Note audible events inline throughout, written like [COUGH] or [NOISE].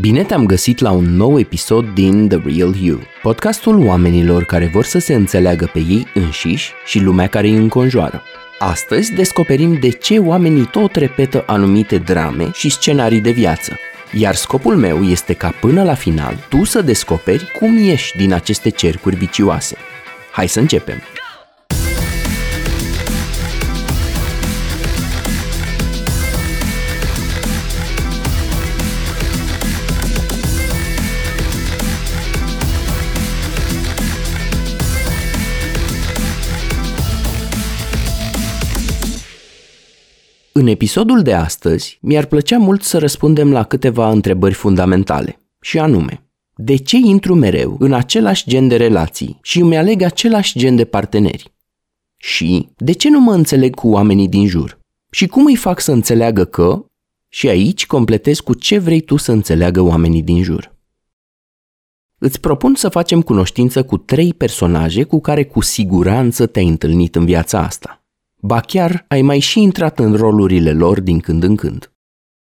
Bine te-am găsit la un nou episod din The Real You, podcastul oamenilor care vor să se înțeleagă pe ei înșiși și lumea care îi înconjoară. Astăzi descoperim de ce oamenii tot repetă anumite drame și scenarii de viață. Iar scopul meu este ca până la final tu să descoperi cum ieși din aceste cercuri vicioase. Hai să începem! În episodul de astăzi, mi-ar plăcea mult să răspundem la câteva întrebări fundamentale, și anume, de ce intru mereu în același gen de relații și îmi aleg același gen de parteneri? Și de ce nu mă înțeleg cu oamenii din jur? Și cum îi fac să înțeleagă că, și aici completez cu ce vrei tu să înțeleagă oamenii din jur. Îți propun să facem cunoștință cu trei personaje cu care cu siguranță te-ai întâlnit în viața asta – ba chiar ai mai și intrat în rolurile lor din când în când.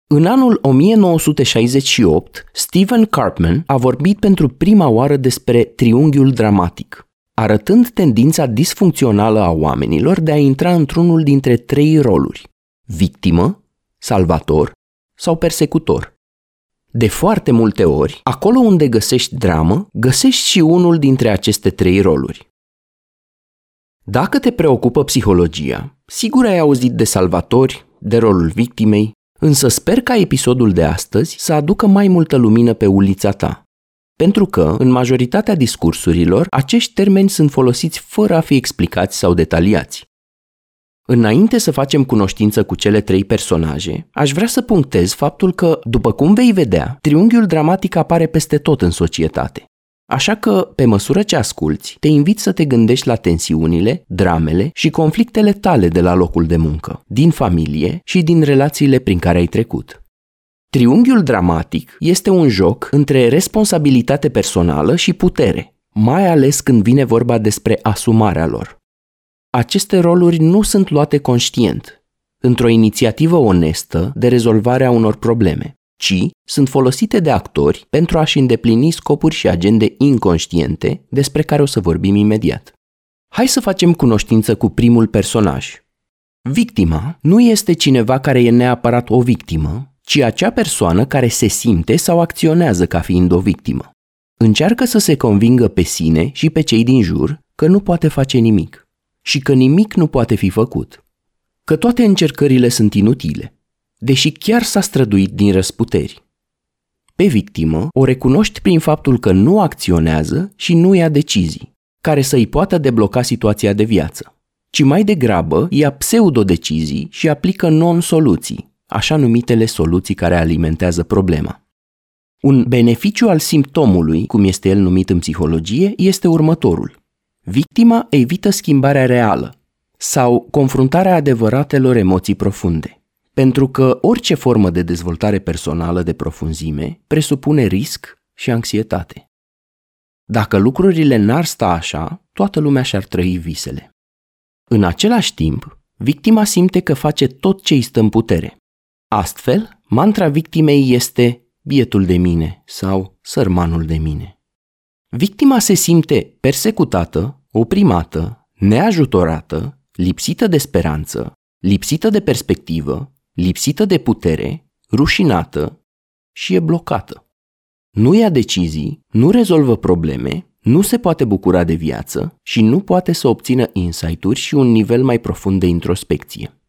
În anul 1968, Stephen Carpman a vorbit pentru prima oară despre triunghiul dramatic, arătând tendința disfuncțională a oamenilor de a intra într-unul dintre trei roluri, victimă, salvator sau persecutor. De foarte multe ori, acolo unde găsești dramă, găsești și unul dintre aceste trei roluri. Dacă te preocupă psihologia, sigur ai auzit de salvatori, de rolul victimei, însă sper ca episodul de astăzi să aducă mai multă lumină pe ulița ta. Pentru că, în majoritatea discursurilor, acești termeni sunt folosiți fără a fi explicați sau detaliați. Înainte să facem cunoștință cu cele trei personaje, aș vrea să punctez faptul că, după cum vei vedea, triunghiul dramatic apare peste tot în societate. Așa că, pe măsură ce asculți, te invit să te gândești la tensiunile, dramele și conflictele tale de la locul de muncă, din familie și din relațiile prin care ai trecut. Triunghiul dramatic este un joc între responsabilitate personală și putere, mai ales când vine vorba despre asumarea lor. Aceste roluri nu sunt luate conștient, într-o inițiativă onestă de rezolvare a unor probleme ci sunt folosite de actori pentru a-și îndeplini scopuri și agende inconștiente despre care o să vorbim imediat. Hai să facem cunoștință cu primul personaj. Victima nu este cineva care e neapărat o victimă, ci acea persoană care se simte sau acționează ca fiind o victimă. Încearcă să se convingă pe sine și pe cei din jur că nu poate face nimic și că nimic nu poate fi făcut, că toate încercările sunt inutile deși chiar s-a străduit din răsputeri. Pe victimă o recunoști prin faptul că nu acționează și nu ia decizii, care să-i poată debloca situația de viață, ci mai degrabă ia pseudo-decizii și aplică non-soluții, așa numitele soluții care alimentează problema. Un beneficiu al simptomului, cum este el numit în psihologie, este următorul. Victima evită schimbarea reală sau confruntarea adevăratelor emoții profunde. Pentru că orice formă de dezvoltare personală de profunzime presupune risc și anxietate. Dacă lucrurile n-ar sta așa, toată lumea și-ar trăi visele. În același timp, victima simte că face tot ce îi stă în putere. Astfel, mantra victimei este bietul de mine sau sărmanul de mine. Victima se simte persecutată, oprimată, neajutorată, lipsită de speranță, lipsită de perspectivă lipsită de putere, rușinată și e blocată. Nu ia decizii, nu rezolvă probleme, nu se poate bucura de viață și nu poate să obțină insight-uri și un nivel mai profund de introspecție.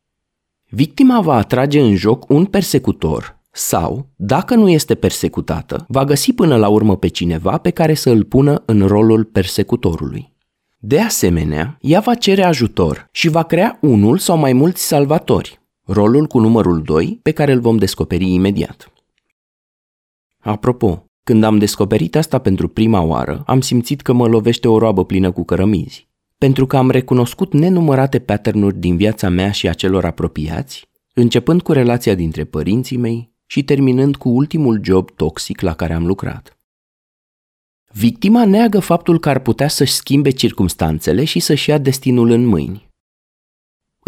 Victima va atrage în joc un persecutor sau, dacă nu este persecutată, va găsi până la urmă pe cineva pe care să îl pună în rolul persecutorului. De asemenea, ea va cere ajutor și va crea unul sau mai mulți salvatori, rolul cu numărul 2 pe care îl vom descoperi imediat. Apropo, când am descoperit asta pentru prima oară, am simțit că mă lovește o roabă plină cu cărămizi. Pentru că am recunoscut nenumărate patternuri din viața mea și a celor apropiați, începând cu relația dintre părinții mei și terminând cu ultimul job toxic la care am lucrat. Victima neagă faptul că ar putea să-și schimbe circumstanțele și să-și ia destinul în mâini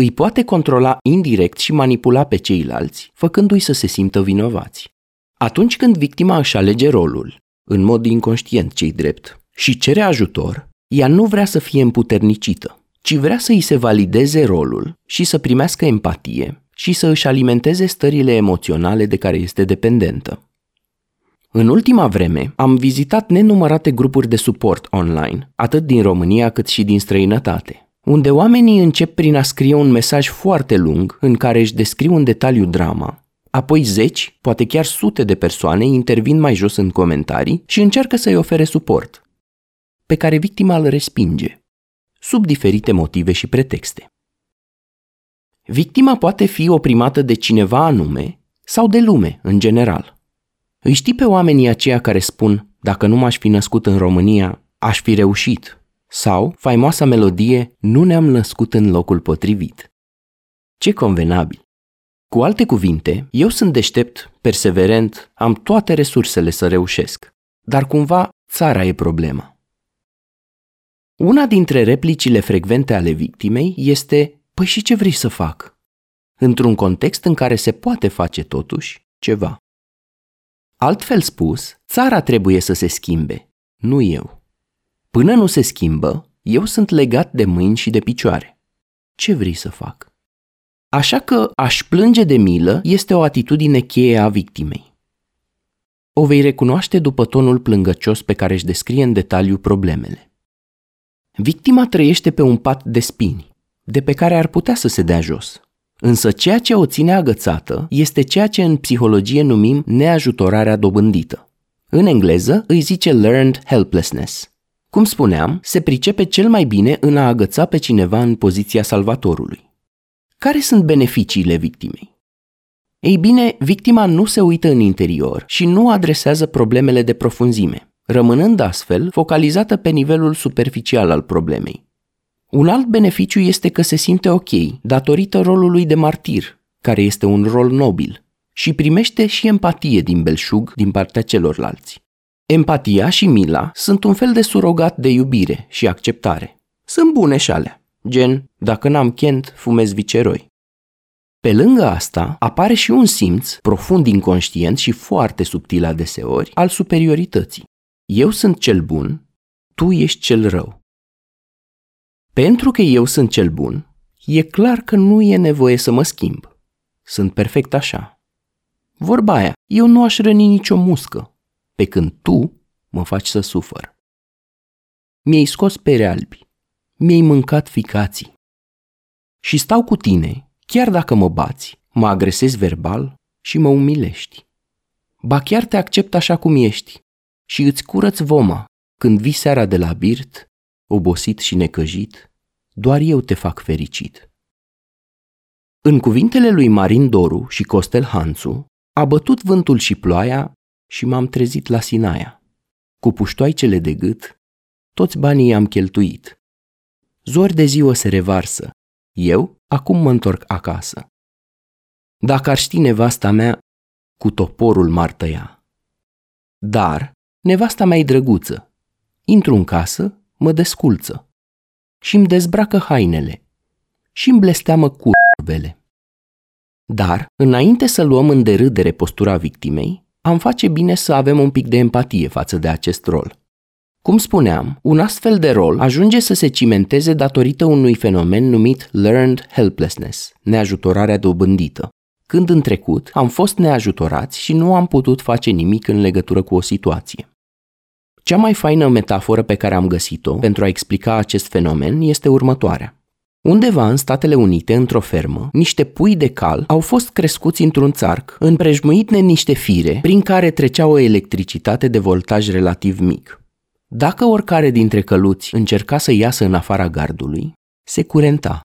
îi poate controla indirect și manipula pe ceilalți, făcându-i să se simtă vinovați. Atunci când victima își alege rolul, în mod inconștient cei drept, și cere ajutor, ea nu vrea să fie împuternicită, ci vrea să îi se valideze rolul și să primească empatie și să își alimenteze stările emoționale de care este dependentă. În ultima vreme am vizitat nenumărate grupuri de suport online, atât din România cât și din străinătate, unde oamenii încep prin a scrie un mesaj foarte lung în care își descriu în detaliu drama, apoi zeci, poate chiar sute de persoane intervin mai jos în comentarii și încearcă să-i ofere suport, pe care victima îl respinge, sub diferite motive și pretexte. Victima poate fi oprimată de cineva anume sau de lume în general. Îi știi pe oamenii aceia care spun, dacă nu m-aș fi născut în România, aș fi reușit. Sau faimoasa melodie, nu ne-am născut în locul potrivit. Ce convenabil! Cu alte cuvinte, eu sunt deștept, perseverent, am toate resursele să reușesc. Dar cumva țara e problema. Una dintre replicile frecvente ale victimei este, păi și ce vrei să fac? Într-un context în care se poate face totuși ceva. Altfel spus, țara trebuie să se schimbe, nu eu. Până nu se schimbă, eu sunt legat de mâini și de picioare. Ce vrei să fac? Așa că aș plânge de milă este o atitudine cheie a victimei. O vei recunoaște după tonul plângăcios pe care își descrie în detaliu problemele. Victima trăiește pe un pat de spini, de pe care ar putea să se dea jos. Însă ceea ce o ține agățată este ceea ce în psihologie numim neajutorarea dobândită. În engleză îi zice learned helplessness. Cum spuneam, se pricepe cel mai bine în a agăța pe cineva în poziția salvatorului. Care sunt beneficiile victimei? Ei bine, victima nu se uită în interior și nu adresează problemele de profunzime, rămânând astfel focalizată pe nivelul superficial al problemei. Un alt beneficiu este că se simte ok datorită rolului de martir, care este un rol nobil, și primește și empatie din belșug din partea celorlalți. Empatia și mila sunt un fel de surogat de iubire și acceptare. Sunt bune și alea, gen, dacă n-am chent, fumez viceroi. Pe lângă asta, apare și un simț, profund inconștient și foarte subtil adeseori, al superiorității. Eu sunt cel bun, tu ești cel rău. Pentru că eu sunt cel bun, e clar că nu e nevoie să mă schimb. Sunt perfect așa. Vorba aia, eu nu aș răni nicio muscă, pe când tu mă faci să sufăr. Mi-ai scos pere albi, mi-ai mâncat ficații. Și stau cu tine, chiar dacă mă bați, mă agresezi verbal și mă umilești. Ba chiar te accept așa cum ești și îți curăț voma când vii seara de la birt obosit și necăjit, doar eu te fac fericit. În cuvintele lui Marin Doru și Costel Hanțu, a bătut vântul și ploaia și m-am trezit la Sinaia. Cu puștoaicele de gât, toți banii i-am cheltuit. Zori de ziua se revarsă, eu acum mă întorc acasă. Dacă ar ști nevasta mea, cu toporul m-ar tăia. Dar nevasta mea e drăguță. Intru în casă mă desculță și îmi dezbracă hainele și îmi blesteamă curvele. Dar, înainte să luăm în derâdere postura victimei, am face bine să avem un pic de empatie față de acest rol. Cum spuneam, un astfel de rol ajunge să se cimenteze datorită unui fenomen numit learned helplessness, neajutorarea dobândită, când în trecut am fost neajutorați și nu am putut face nimic în legătură cu o situație. Cea mai faină metaforă pe care am găsit-o pentru a explica acest fenomen este următoarea. Undeva în Statele Unite, într-o fermă, niște pui de cal au fost crescuți într-un țarc, împrejmuit în niște fire prin care trecea o electricitate de voltaj relativ mic. Dacă oricare dintre căluți încerca să iasă în afara gardului, se curenta.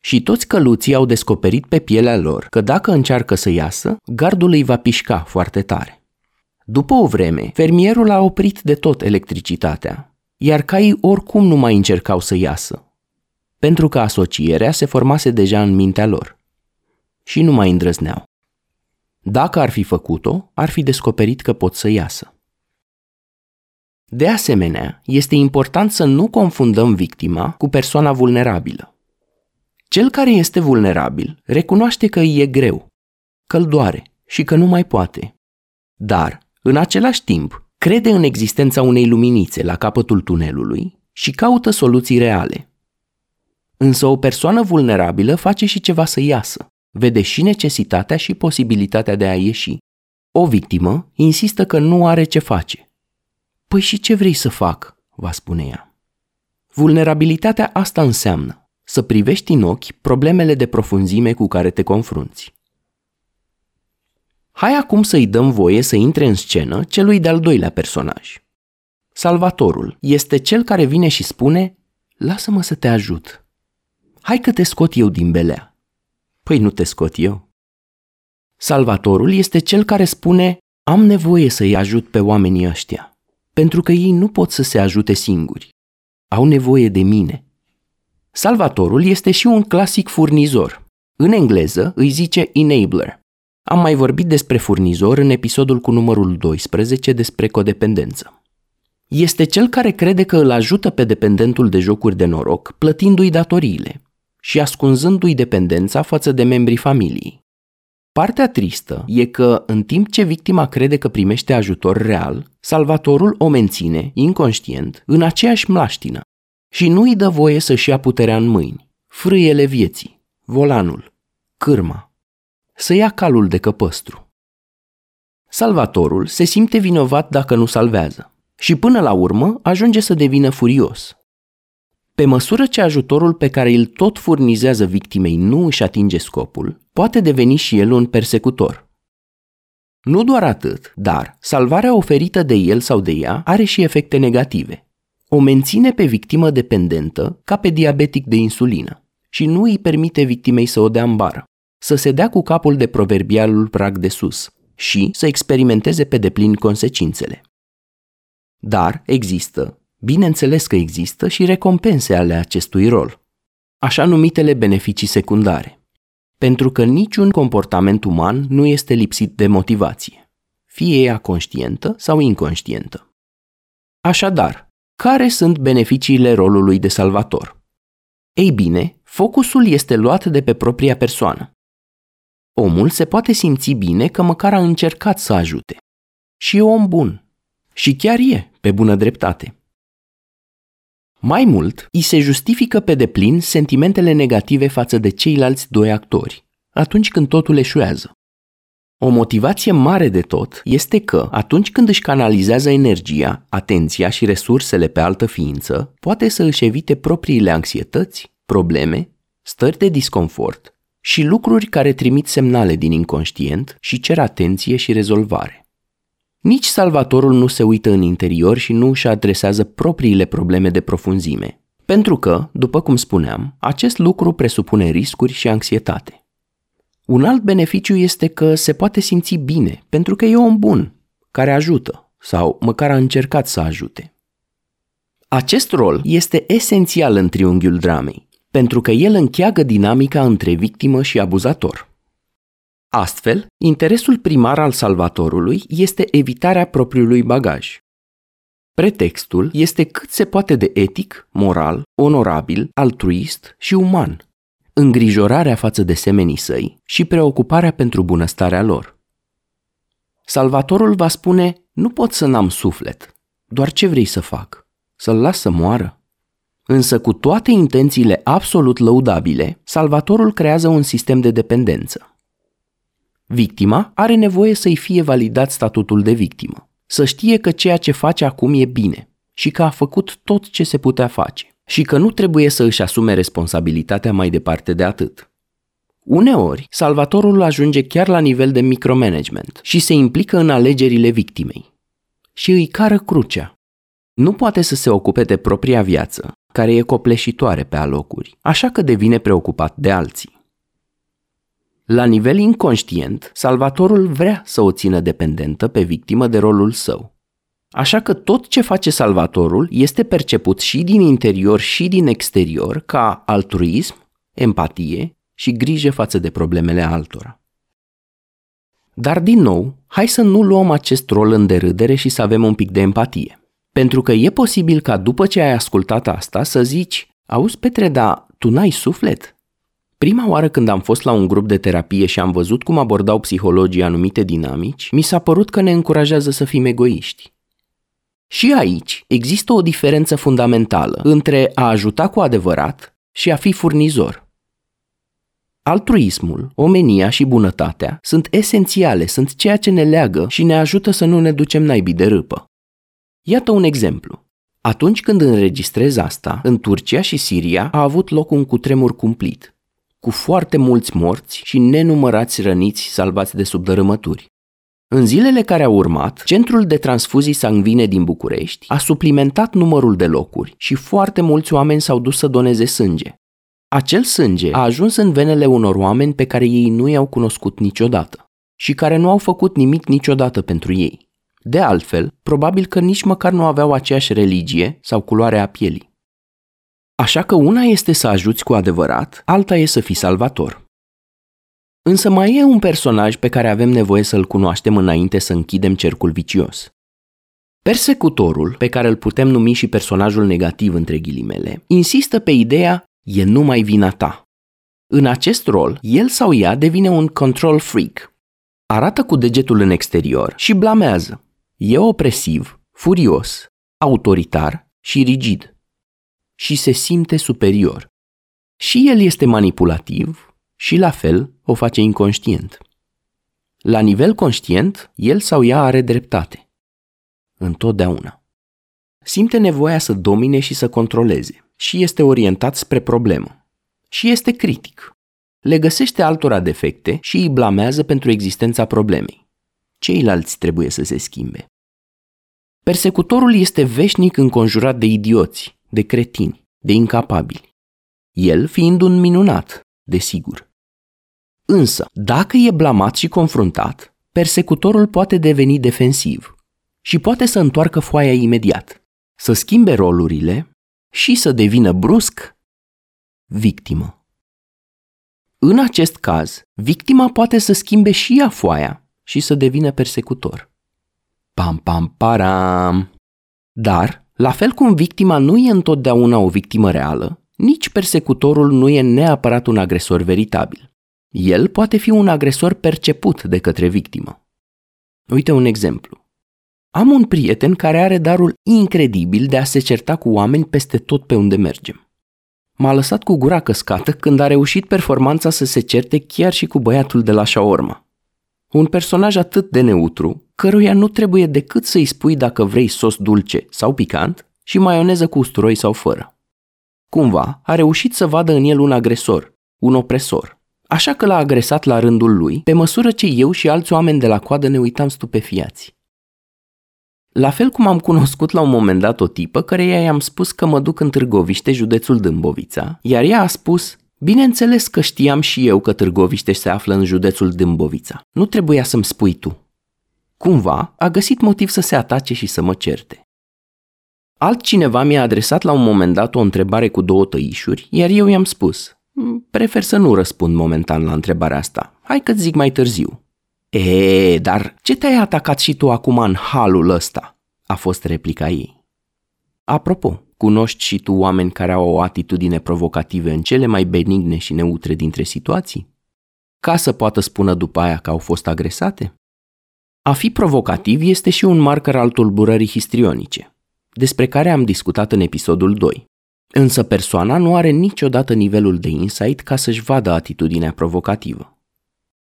Și toți căluții au descoperit pe pielea lor că dacă încearcă să iasă, gardul îi va pișca foarte tare. După o vreme, fermierul a oprit de tot electricitatea, iar caii oricum nu mai încercau să iasă, pentru că asocierea se formase deja în mintea lor și nu mai îndrăzneau. Dacă ar fi făcut-o, ar fi descoperit că pot să iasă. De asemenea, este important să nu confundăm victima cu persoana vulnerabilă. Cel care este vulnerabil recunoaște că îi e greu, că îl doare și că nu mai poate, Dar, în același timp, crede în existența unei luminițe la capătul tunelului și caută soluții reale. Însă o persoană vulnerabilă face și ceva să iasă. Vede și necesitatea și posibilitatea de a ieși. O victimă insistă că nu are ce face. Păi și ce vrei să fac? va spune ea. Vulnerabilitatea asta înseamnă să privești în ochi problemele de profunzime cu care te confrunți. Hai acum să-i dăm voie să intre în scenă celui de-al doilea personaj. Salvatorul este cel care vine și spune Lasă-mă să te ajut. Hai că te scot eu din belea. Păi nu te scot eu. Salvatorul este cel care spune Am nevoie să-i ajut pe oamenii ăștia, pentru că ei nu pot să se ajute singuri. Au nevoie de mine. Salvatorul este și un clasic furnizor. În engleză îi zice enabler. Am mai vorbit despre furnizor în episodul cu numărul 12 despre codependență. Este cel care crede că îl ajută pe dependentul de jocuri de noroc, plătindu-i datoriile și ascunzându-i dependența față de membrii familiei. Partea tristă e că, în timp ce victima crede că primește ajutor real, salvatorul o menține, inconștient, în aceeași mlaștină și nu îi dă voie să-și ia puterea în mâini, frâiele vieții, volanul, cârma, să ia calul de căpăstru. Salvatorul se simte vinovat dacă nu salvează și până la urmă ajunge să devină furios. Pe măsură ce ajutorul pe care îl tot furnizează victimei nu își atinge scopul, poate deveni și el un persecutor. Nu doar atât, dar salvarea oferită de el sau de ea are și efecte negative. O menține pe victimă dependentă ca pe diabetic de insulină și nu îi permite victimei să o dea în bară să se dea cu capul de proverbialul prag de sus și să experimenteze pe deplin consecințele. Dar există, bineînțeles că există și recompense ale acestui rol, așa numitele beneficii secundare, pentru că niciun comportament uman nu este lipsit de motivație, fie ea conștientă sau inconștientă. Așadar, care sunt beneficiile rolului de salvator? Ei bine, focusul este luat de pe propria persoană omul se poate simți bine că măcar a încercat să ajute. Și e om bun. Și chiar e, pe bună dreptate. Mai mult, îi se justifică pe deplin sentimentele negative față de ceilalți doi actori, atunci când totul eșuează. O motivație mare de tot este că, atunci când își canalizează energia, atenția și resursele pe altă ființă, poate să își evite propriile anxietăți, probleme, stări de disconfort și lucruri care trimit semnale din inconștient și cer atenție și rezolvare. Nici salvatorul nu se uită în interior și nu își adresează propriile probleme de profunzime, pentru că, după cum spuneam, acest lucru presupune riscuri și anxietate. Un alt beneficiu este că se poate simți bine, pentru că e om bun, care ajută, sau măcar a încercat să ajute. Acest rol este esențial în triunghiul dramei, pentru că el încheagă dinamica între victimă și abuzator. Astfel, interesul primar al salvatorului este evitarea propriului bagaj. Pretextul este cât se poate de etic, moral, onorabil, altruist și uman, îngrijorarea față de semenii săi și preocuparea pentru bunăstarea lor. Salvatorul va spune, nu pot să n-am suflet, doar ce vrei să fac? Să-l las să moară? Însă cu toate intențiile absolut lăudabile, Salvatorul creează un sistem de dependență. Victima are nevoie să-i fie validat statutul de victimă, să știe că ceea ce face acum e bine și că a făcut tot ce se putea face și că nu trebuie să își asume responsabilitatea mai departe de atât. Uneori, salvatorul ajunge chiar la nivel de micromanagement și se implică în alegerile victimei. Și îi cară crucea. Nu poate să se ocupe de propria viață care e copleșitoare pe alocuri, așa că devine preocupat de alții. La nivel inconștient, salvatorul vrea să o țină dependentă pe victimă de rolul său. Așa că tot ce face salvatorul este perceput și din interior și din exterior ca altruism, empatie și grijă față de problemele altora. Dar din nou, hai să nu luăm acest rol în derâdere și să avem un pic de empatie. Pentru că e posibil ca după ce ai ascultat asta să zici, auzi Petre, dar tu n-ai suflet? Prima oară când am fost la un grup de terapie și am văzut cum abordau psihologii anumite dinamici, mi s-a părut că ne încurajează să fim egoiști. Și aici există o diferență fundamentală între a ajuta cu adevărat și a fi furnizor. Altruismul, omenia și bunătatea sunt esențiale, sunt ceea ce ne leagă și ne ajută să nu ne ducem naibii de râpă. Iată un exemplu. Atunci când înregistrez asta, în Turcia și Siria a avut loc un cutremur cumplit, cu foarte mulți morți și nenumărați răniți salvați de subdărâmături. În zilele care au urmat, Centrul de Transfuzii Sanguine din București a suplimentat numărul de locuri și foarte mulți oameni s-au dus să doneze sânge. Acel sânge a ajuns în venele unor oameni pe care ei nu i-au cunoscut niciodată și care nu au făcut nimic niciodată pentru ei. De altfel, probabil că nici măcar nu aveau aceeași religie sau culoare a pielii. Așa că una este să ajuți cu adevărat, alta e să fii salvator. Însă mai e un personaj pe care avem nevoie să-l cunoaștem înainte să închidem cercul vicios. Persecutorul, pe care îl putem numi și personajul negativ între ghilimele, insistă pe ideea e numai vina ta. În acest rol, el sau ea devine un control freak. Arată cu degetul în exterior și blamează. E opresiv, furios, autoritar și rigid. Și se simte superior. Și el este manipulativ și la fel o face inconștient. La nivel conștient, el sau ea are dreptate. Întotdeauna. Simte nevoia să domine și să controleze și este orientat spre problemă. Și este critic. Le găsește altora defecte și îi blamează pentru existența problemei. Ceilalți trebuie să se schimbe. Persecutorul este veșnic înconjurat de idioți, de cretini, de incapabili. El fiind un minunat, desigur. Însă, dacă e blamat și confruntat, persecutorul poate deveni defensiv și poate să întoarcă foaia imediat, să schimbe rolurile și să devină brusc victimă. În acest caz, victima poate să schimbe și ea foaia și să devină persecutor. Pam, pam, param! Dar, la fel cum victima nu e întotdeauna o victimă reală, nici persecutorul nu e neapărat un agresor veritabil. El poate fi un agresor perceput de către victimă. Uite un exemplu. Am un prieten care are darul incredibil de a se certa cu oameni peste tot pe unde mergem. M-a lăsat cu gura căscată când a reușit performanța să se certe chiar și cu băiatul de la șaorma. Un personaj atât de neutru, căruia nu trebuie decât să-i spui dacă vrei sos dulce sau picant și maioneză cu usturoi sau fără. Cumva, a reușit să vadă în el un agresor, un opresor. Așa că l-a agresat la rândul lui, pe măsură ce eu și alți oameni de la coadă ne uitam stupefiați. La fel cum am cunoscut la un moment dat o tipă care i-am spus că mă duc în Târgoviște, județul Dâmbovița, iar ea a spus, bineînțeles că știam și eu că Târgoviște se află în județul Dâmbovița. Nu trebuia să-mi spui tu. Cumva a găsit motiv să se atace și să mă certe. Altcineva mi-a adresat la un moment dat o întrebare cu două tăișuri, iar eu i-am spus, mm, prefer să nu răspund momentan la întrebarea asta, hai că zic mai târziu. E, dar ce te-ai atacat și tu acum în halul ăsta? A fost replica ei. Apropo, cunoști și tu oameni care au o atitudine provocativă în cele mai benigne și neutre dintre situații? Ca să poată spună după aia că au fost agresate? A fi provocativ este și un marker al tulburării histrionice, despre care am discutat în episodul 2. Însă persoana nu are niciodată nivelul de insight ca să-și vadă atitudinea provocativă.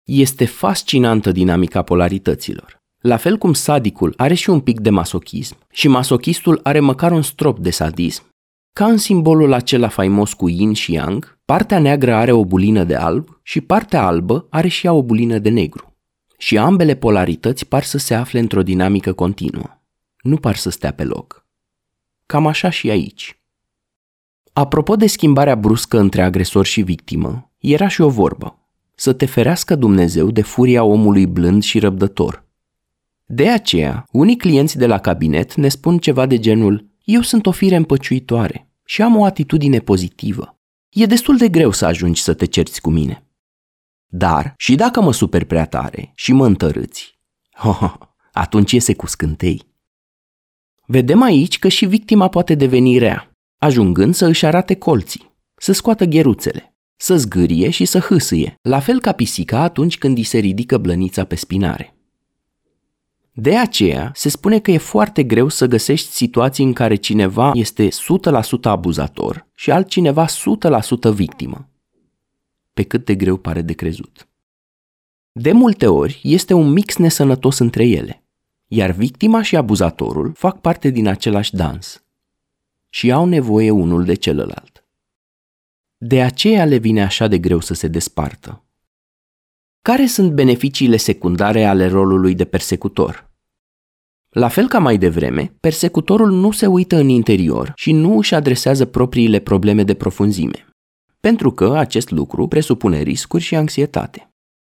Este fascinantă dinamica polarităților. La fel cum sadicul are și un pic de masochism și masochistul are măcar un strop de sadism, ca în simbolul acela faimos cu yin și yang, partea neagră are o bulină de alb și partea albă are și ea o bulină de negru. Și ambele polarități par să se afle într-o dinamică continuă. Nu par să stea pe loc. Cam așa și aici. Apropo de schimbarea bruscă între agresor și victimă, era și o vorbă să te ferească Dumnezeu de furia omului blând și răbdător. De aceea, unii clienți de la cabinet ne spun ceva de genul Eu sunt o fire împăciuitoare și am o atitudine pozitivă. E destul de greu să ajungi să te cerți cu mine. Dar, și dacă mă super prea tare și mă întărâți, [LAUGHS] atunci iese cu scântei. Vedem aici că și victima poate deveni rea, ajungând să își arate colții, să scoată gheruțele, să zgârie și să hâsâie, la fel ca pisica atunci când îi se ridică blănița pe spinare. De aceea, se spune că e foarte greu să găsești situații în care cineva este 100% abuzator și altcineva 100% victimă. Pe cât de greu pare de crezut. De multe ori, este un mix nesănătos între ele, iar victima și abuzatorul fac parte din același dans și au nevoie unul de celălalt. De aceea le vine așa de greu să se despartă. Care sunt beneficiile secundare ale rolului de persecutor? La fel ca mai devreme, persecutorul nu se uită în interior și nu își adresează propriile probleme de profunzime, pentru că acest lucru presupune riscuri și anxietate,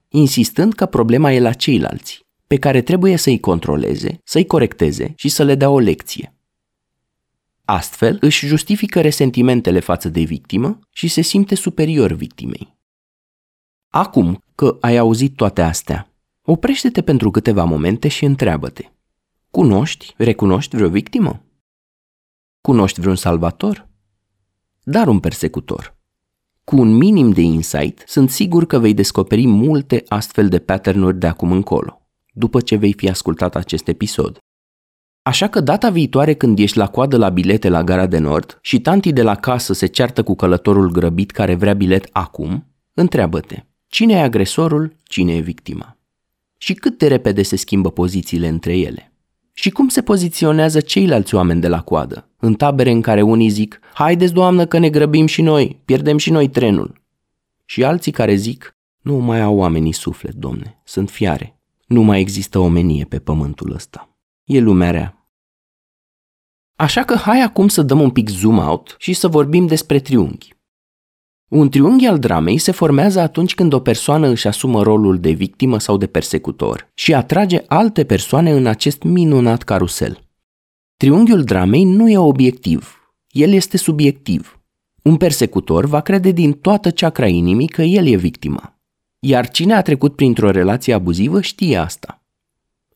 insistând că problema e la ceilalți, pe care trebuie să-i controleze, să-i corecteze și să le dea o lecție. Astfel, își justifică resentimentele față de victimă și se simte superior victimei. Acum că ai auzit toate astea, oprește-te pentru câteva momente și întreabă-te. Cunoști, recunoști vreo victimă? Cunoști vreun salvator? Dar un persecutor. Cu un minim de insight, sunt sigur că vei descoperi multe astfel de patternuri de acum încolo, după ce vei fi ascultat acest episod. Așa că data viitoare când ești la coadă la bilete la gara de nord și tanti de la casă se ceartă cu călătorul grăbit care vrea bilet acum, întreabă-te, cine e agresorul, cine e victima? Și cât de repede se schimbă pozițiile între ele? Și cum se poziționează ceilalți oameni de la coadă, în tabere în care unii zic, haideți doamnă că ne grăbim și noi, pierdem și noi trenul. Și alții care zic, nu mai au oamenii suflet, domne, sunt fiare. Nu mai există omenie pe pământul ăsta. E lumea rea. Așa că hai acum să dăm un pic zoom out și să vorbim despre triunghi. Un triunghi al dramei se formează atunci când o persoană își asumă rolul de victimă sau de persecutor și atrage alte persoane în acest minunat carusel. Triunghiul dramei nu e obiectiv, el este subiectiv. Un persecutor va crede din toată ceacra inimii că el e victima. Iar cine a trecut printr-o relație abuzivă știe asta.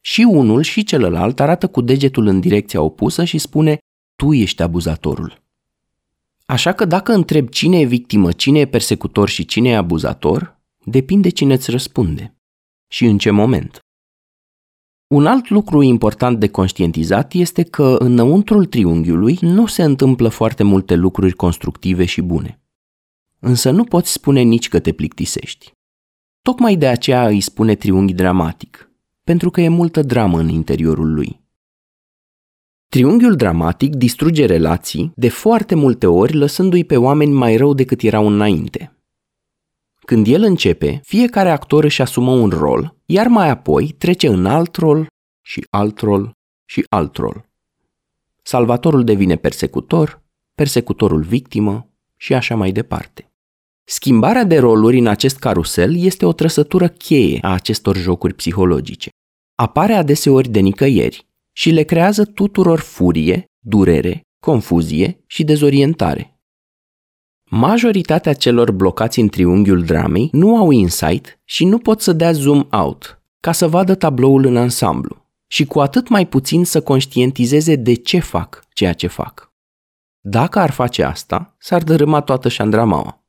Și unul și celălalt arată cu degetul în direcția opusă și spune, tu ești abuzatorul. Așa că dacă întreb cine e victimă, cine e persecutor și cine e abuzator, depinde cine îți răspunde și în ce moment. Un alt lucru important de conștientizat este că înăuntrul triunghiului nu se întâmplă foarte multe lucruri constructive și bune. Însă nu poți spune nici că te plictisești. Tocmai de aceea îi spune triunghi dramatic, pentru că e multă dramă în interiorul lui. Triunghiul dramatic distruge relații de foarte multe ori lăsându-i pe oameni mai rău decât erau înainte. Când el începe, fiecare actor își asumă un rol, iar mai apoi trece în alt rol și alt rol și alt rol. Salvatorul devine persecutor, persecutorul victimă și așa mai departe. Schimbarea de roluri în acest carusel este o trăsătură cheie a acestor jocuri psihologice. Apare adeseori de nicăieri și le creează tuturor furie, durere, confuzie și dezorientare. Majoritatea celor blocați în triunghiul dramei nu au insight și nu pot să dea zoom out ca să vadă tabloul în ansamblu și cu atât mai puțin să conștientizeze de ce fac ceea ce fac. Dacă ar face asta, s-ar dărâma toată șandramaua.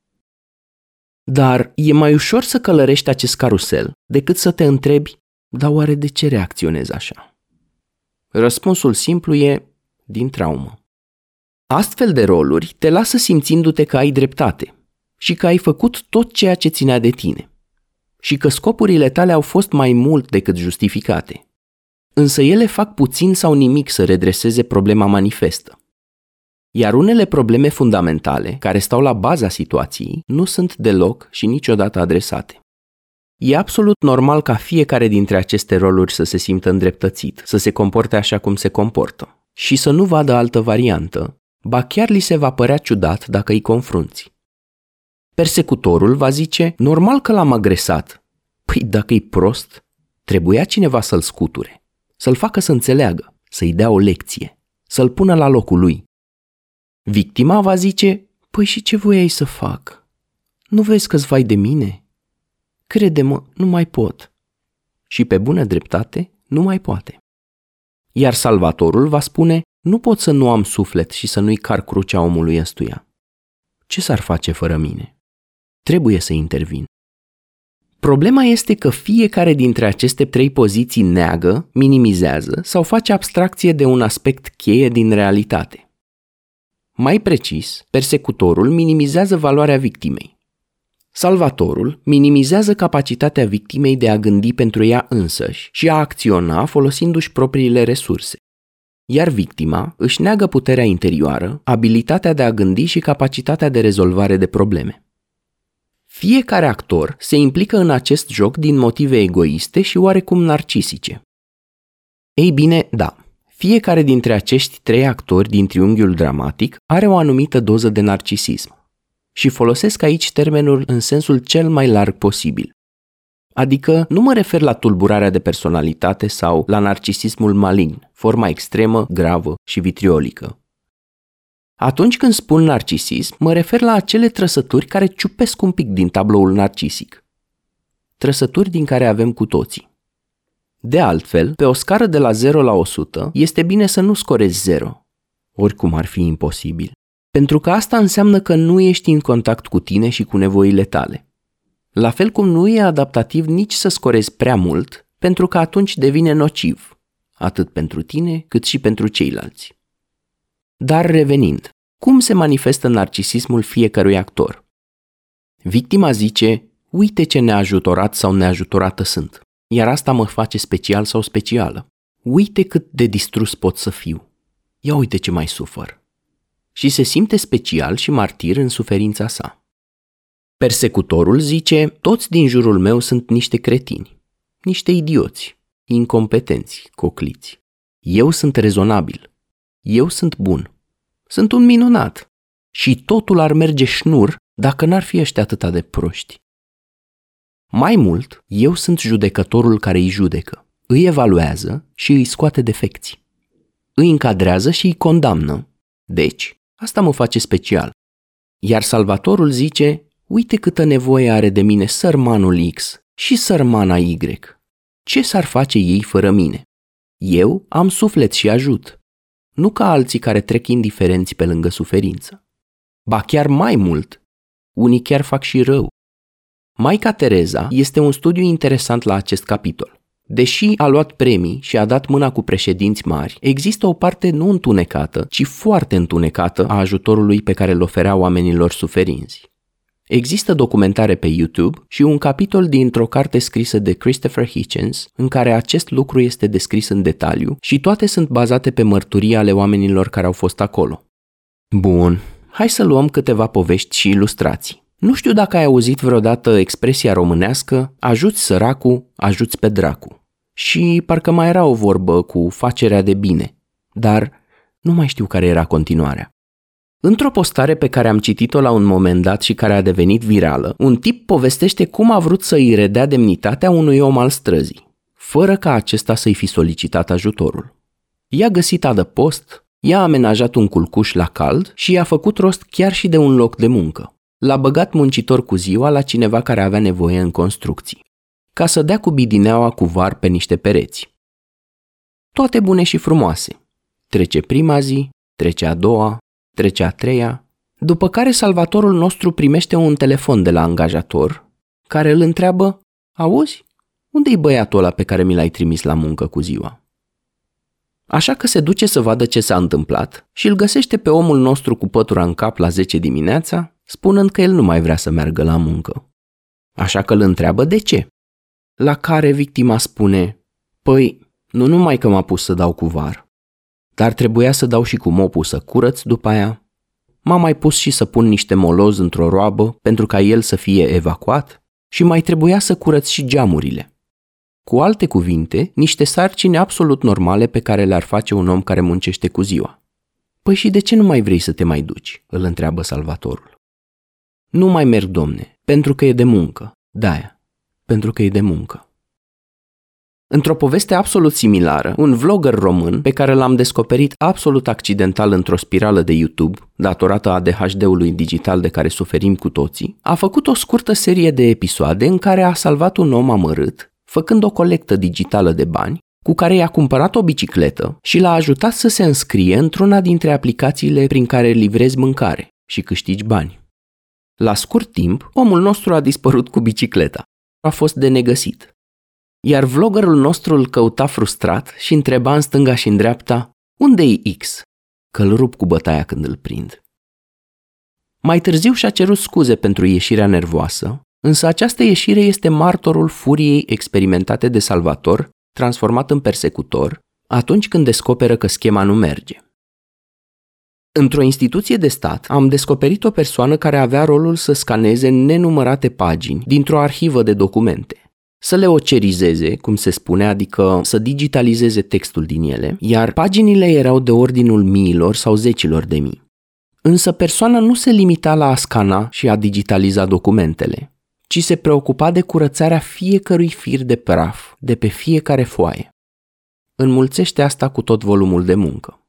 Dar e mai ușor să călărești acest carusel decât să te întrebi, dar oare de ce reacționezi așa? Răspunsul simplu e din traumă. Astfel de roluri te lasă simțindu-te că ai dreptate și că ai făcut tot ceea ce ținea de tine și că scopurile tale au fost mai mult decât justificate. Însă ele fac puțin sau nimic să redreseze problema manifestă. Iar unele probleme fundamentale, care stau la baza situației, nu sunt deloc și niciodată adresate. E absolut normal ca fiecare dintre aceste roluri să se simtă îndreptățit, să se comporte așa cum se comportă și să nu vadă altă variantă, ba chiar li se va părea ciudat dacă îi confrunți. Persecutorul va zice, normal că l-am agresat. Păi dacă e prost, trebuia cineva să-l scuture, să-l facă să înțeleagă, să-i dea o lecție, să-l pună la locul lui. Victima va zice, păi și ce voiai să fac? Nu vezi că-ți vai de mine? Crede-mă, nu mai pot. Și pe bună dreptate, nu mai poate. Iar Salvatorul va spune, nu pot să nu am suflet și să nu-i car crucea omului ăstuia. Ce s-ar face fără mine? trebuie să intervin. Problema este că fiecare dintre aceste trei poziții neagă, minimizează sau face abstracție de un aspect cheie din realitate. Mai precis, persecutorul minimizează valoarea victimei. Salvatorul minimizează capacitatea victimei de a gândi pentru ea însăși și a acționa folosindu-și propriile resurse. Iar victima își neagă puterea interioară, abilitatea de a gândi și capacitatea de rezolvare de probleme. Fiecare actor se implică în acest joc din motive egoiste și oarecum narcisice. Ei bine, da, fiecare dintre acești trei actori din triunghiul dramatic are o anumită doză de narcisism. Și folosesc aici termenul în sensul cel mai larg posibil. Adică nu mă refer la tulburarea de personalitate sau la narcisismul malign, forma extremă, gravă și vitriolică. Atunci când spun narcisism, mă refer la acele trăsături care ciupesc un pic din tabloul narcisic. Trăsături din care avem cu toții. De altfel, pe o scară de la 0 la 100, este bine să nu scorezi 0, oricum ar fi imposibil. Pentru că asta înseamnă că nu ești în contact cu tine și cu nevoile tale. La fel cum nu e adaptativ nici să scorezi prea mult, pentru că atunci devine nociv, atât pentru tine cât și pentru ceilalți. Dar revenind, cum se manifestă narcisismul fiecărui actor? Victima zice, uite ce neajutorat sau neajutorată sunt, iar asta mă face special sau specială. Uite cât de distrus pot să fiu. Ia uite ce mai sufăr. Și se simte special și martir în suferința sa. Persecutorul zice, toți din jurul meu sunt niște cretini, niște idioți, incompetenți, cocliți. Eu sunt rezonabil, eu sunt bun. Sunt un minunat. Și totul ar merge șnur dacă n-ar fi ăștia atâta de proști. Mai mult, eu sunt judecătorul care îi judecă, îi evaluează și îi scoate defecții. Îi încadrează și îi condamnă. Deci, asta mă face special. Iar Salvatorul zice, uite câtă nevoie are de mine sărmanul X și sărmana Y. Ce s-ar face ei fără mine? Eu am suflet și ajut nu ca alții care trec indiferenți pe lângă suferință. Ba chiar mai mult, unii chiar fac și rău. Maica Tereza este un studiu interesant la acest capitol. Deși a luat premii și a dat mâna cu președinți mari, există o parte nu întunecată, ci foarte întunecată a ajutorului pe care îl oferea oamenilor suferinți. Există documentare pe YouTube și un capitol dintr-o carte scrisă de Christopher Hitchens în care acest lucru este descris în detaliu și toate sunt bazate pe mărturii ale oamenilor care au fost acolo. Bun, hai să luăm câteva povești și ilustrații. Nu știu dacă ai auzit vreodată expresia românească ajuți săracul, ajuți pe dracu. Și parcă mai era o vorbă cu facerea de bine, dar nu mai știu care era continuarea. Într-o postare pe care am citit-o la un moment dat și care a devenit virală, un tip povestește cum a vrut să îi redea demnitatea unui om al străzii, fără ca acesta să-i fi solicitat ajutorul. I-a găsit adăpost, i-a amenajat un culcuș la cald și i-a făcut rost chiar și de un loc de muncă. L-a băgat muncitor cu ziua la cineva care avea nevoie în construcții, ca să dea cu bidineaua cu var pe niște pereți. Toate bune și frumoase. Trece prima zi, trece a doua, Trece a treia, după care salvatorul nostru primește un telefon de la angajator care îl întreabă, auzi, unde-i băiatul ăla pe care mi l-ai trimis la muncă cu ziua? Așa că se duce să vadă ce s-a întâmplat și îl găsește pe omul nostru cu pătura în cap la 10 dimineața, spunând că el nu mai vrea să meargă la muncă. Așa că îl întreabă de ce. La care victima spune, păi, nu numai că m-a pus să dau cu var, dar trebuia să dau și cu mopul să curăț după aia. M-am mai pus și să pun niște moloz într-o roabă pentru ca el să fie evacuat și mai trebuia să curăț și geamurile. Cu alte cuvinte, niște sarcini absolut normale pe care le-ar face un om care muncește cu ziua. Păi și de ce nu mai vrei să te mai duci? îl întreabă salvatorul. Nu mai merg, domne, pentru că e de muncă. Da, pentru că e de muncă. Într-o poveste absolut similară, un vlogger român pe care l-am descoperit absolut accidental într-o spirală de YouTube, datorată ADHD-ului digital de care suferim cu toții, a făcut o scurtă serie de episoade în care a salvat un om amărât, făcând o colectă digitală de bani, cu care i-a cumpărat o bicicletă și l-a ajutat să se înscrie într-una dintre aplicațiile prin care livrezi mâncare și câștigi bani. La scurt timp, omul nostru a dispărut cu bicicleta. A fost de negăsit. Iar vloggerul nostru îl căuta frustrat și întreba în stânga și în dreapta, unde e X? Că-l rup cu bătaia când îl prind. Mai târziu și-a cerut scuze pentru ieșirea nervoasă, însă această ieșire este martorul furiei experimentate de Salvator, transformat în persecutor, atunci când descoperă că schema nu merge. Într-o instituție de stat am descoperit o persoană care avea rolul să scaneze nenumărate pagini dintr-o arhivă de documente să le ocerizeze, cum se spune, adică să digitalizeze textul din ele, iar paginile erau de ordinul miilor sau zecilor de mii. Însă persoana nu se limita la a scana și a digitaliza documentele, ci se preocupa de curățarea fiecărui fir de praf de pe fiecare foaie. Înmulțește asta cu tot volumul de muncă.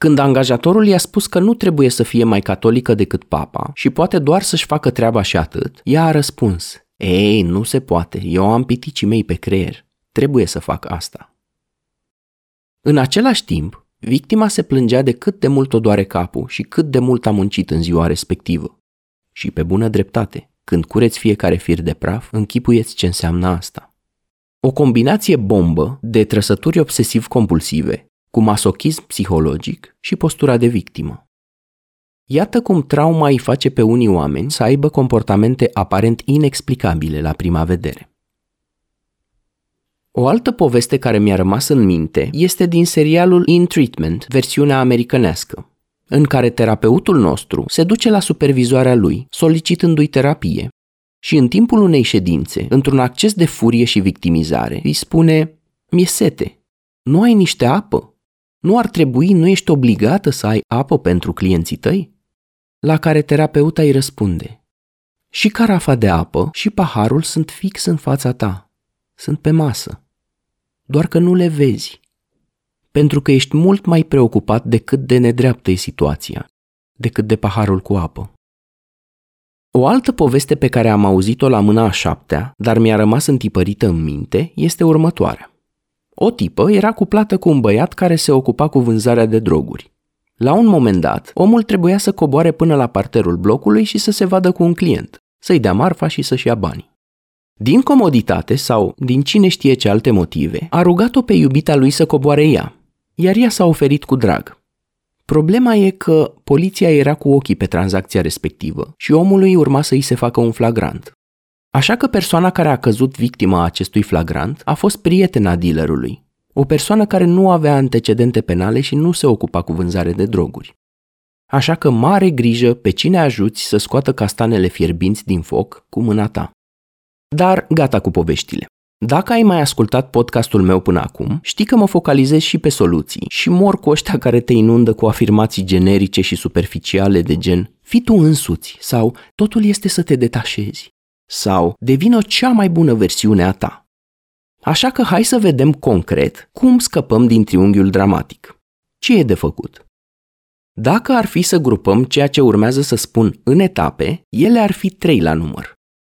Când angajatorul i-a spus că nu trebuie să fie mai catolică decât papa și poate doar să-și facă treaba și atât, ea a răspuns, ei, nu se poate, eu am piticii mei pe creier, trebuie să fac asta. În același timp, victima se plângea de cât de mult o doare capul și cât de mult a muncit în ziua respectivă. Și pe bună dreptate, când cureți fiecare fir de praf, închipuieți ce înseamnă asta. O combinație bombă de trăsături obsesiv-compulsive, cu masochism psihologic și postura de victimă. Iată cum trauma îi face pe unii oameni să aibă comportamente aparent inexplicabile la prima vedere. O altă poveste care mi-a rămas în minte este din serialul In Treatment, versiunea americanească, în care terapeutul nostru se duce la supervizoarea lui, solicitându-i terapie, și în timpul unei ședințe, într-un acces de furie și victimizare, îi spune Mi-e sete. Nu ai niște apă? Nu ar trebui, nu ești obligată să ai apă pentru clienții tăi? La care terapeuta îi răspunde. Și carafa de apă și paharul sunt fix în fața ta. Sunt pe masă. Doar că nu le vezi. Pentru că ești mult mai preocupat de cât de nedreaptă e situația, decât de paharul cu apă. O altă poveste pe care am auzit-o la mâna a șaptea, dar mi-a rămas întipărită în minte, este următoarea. O tipă era cuplată cu un băiat care se ocupa cu vânzarea de droguri. La un moment dat, omul trebuia să coboare până la parterul blocului și să se vadă cu un client, să-i dea marfa și să-și ia banii. Din comoditate sau din cine știe ce alte motive, a rugat-o pe iubita lui să coboare ea, iar ea s-a oferit cu drag. Problema e că poliția era cu ochii pe tranzacția respectivă și omului urma să îi se facă un flagrant. Așa că persoana care a căzut victima acestui flagrant a fost prietena dealerului, o persoană care nu avea antecedente penale și nu se ocupa cu vânzare de droguri. Așa că mare grijă pe cine ajuți să scoată castanele fierbinți din foc cu mâna ta. Dar gata cu poveștile. Dacă ai mai ascultat podcastul meu până acum, știi că mă focalizez și pe soluții și mor cu ăștia care te inundă cu afirmații generice și superficiale de gen fi tu însuți sau totul este să te detașezi sau devină cea mai bună versiune a ta. Așa că hai să vedem concret cum scăpăm din triunghiul dramatic. Ce e de făcut? Dacă ar fi să grupăm ceea ce urmează să spun în etape, ele ar fi trei la număr.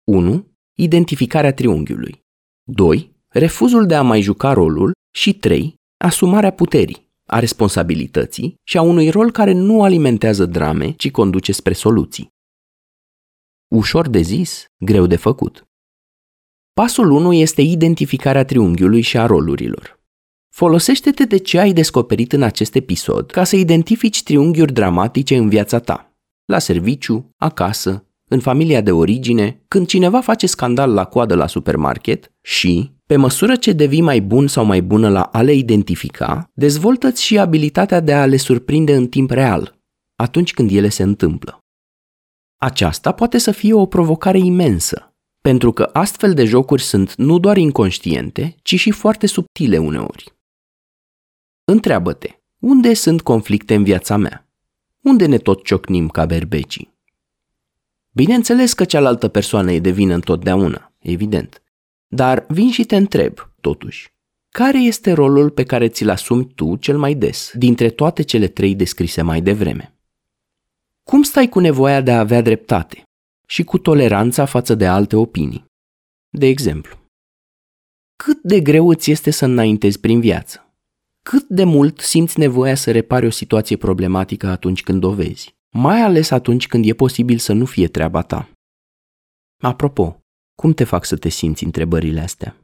1. Identificarea triunghiului. 2. Refuzul de a mai juca rolul și 3. Asumarea puterii, a responsabilității și a unui rol care nu alimentează drame, ci conduce spre soluții. Ușor de zis, greu de făcut. Pasul 1 este identificarea triunghiului și a rolurilor. Folosește-te de ce ai descoperit în acest episod ca să identifici triunghiuri dramatice în viața ta. La serviciu, acasă, în familia de origine, când cineva face scandal la coadă la supermarket și, pe măsură ce devii mai bun sau mai bună la a le identifica, dezvoltă-ți și abilitatea de a le surprinde în timp real, atunci când ele se întâmplă. Aceasta poate să fie o provocare imensă, pentru că astfel de jocuri sunt nu doar inconștiente, ci și foarte subtile uneori. Întreabă-te, unde sunt conflicte în viața mea? Unde ne tot ciocnim ca berbecii? Bineînțeles că cealaltă persoană e de vină întotdeauna, evident. Dar vin și te întreb, totuși, care este rolul pe care ți-l asumi tu cel mai des dintre toate cele trei descrise mai devreme? Cum stai cu nevoia de a avea dreptate? și cu toleranța față de alte opinii. De exemplu, cât de greu îți este să înaintezi prin viață? Cât de mult simți nevoia să repari o situație problematică atunci când o vezi? mai ales atunci când e posibil să nu fie treaba ta. Apropo, cum te fac să te simți întrebările astea?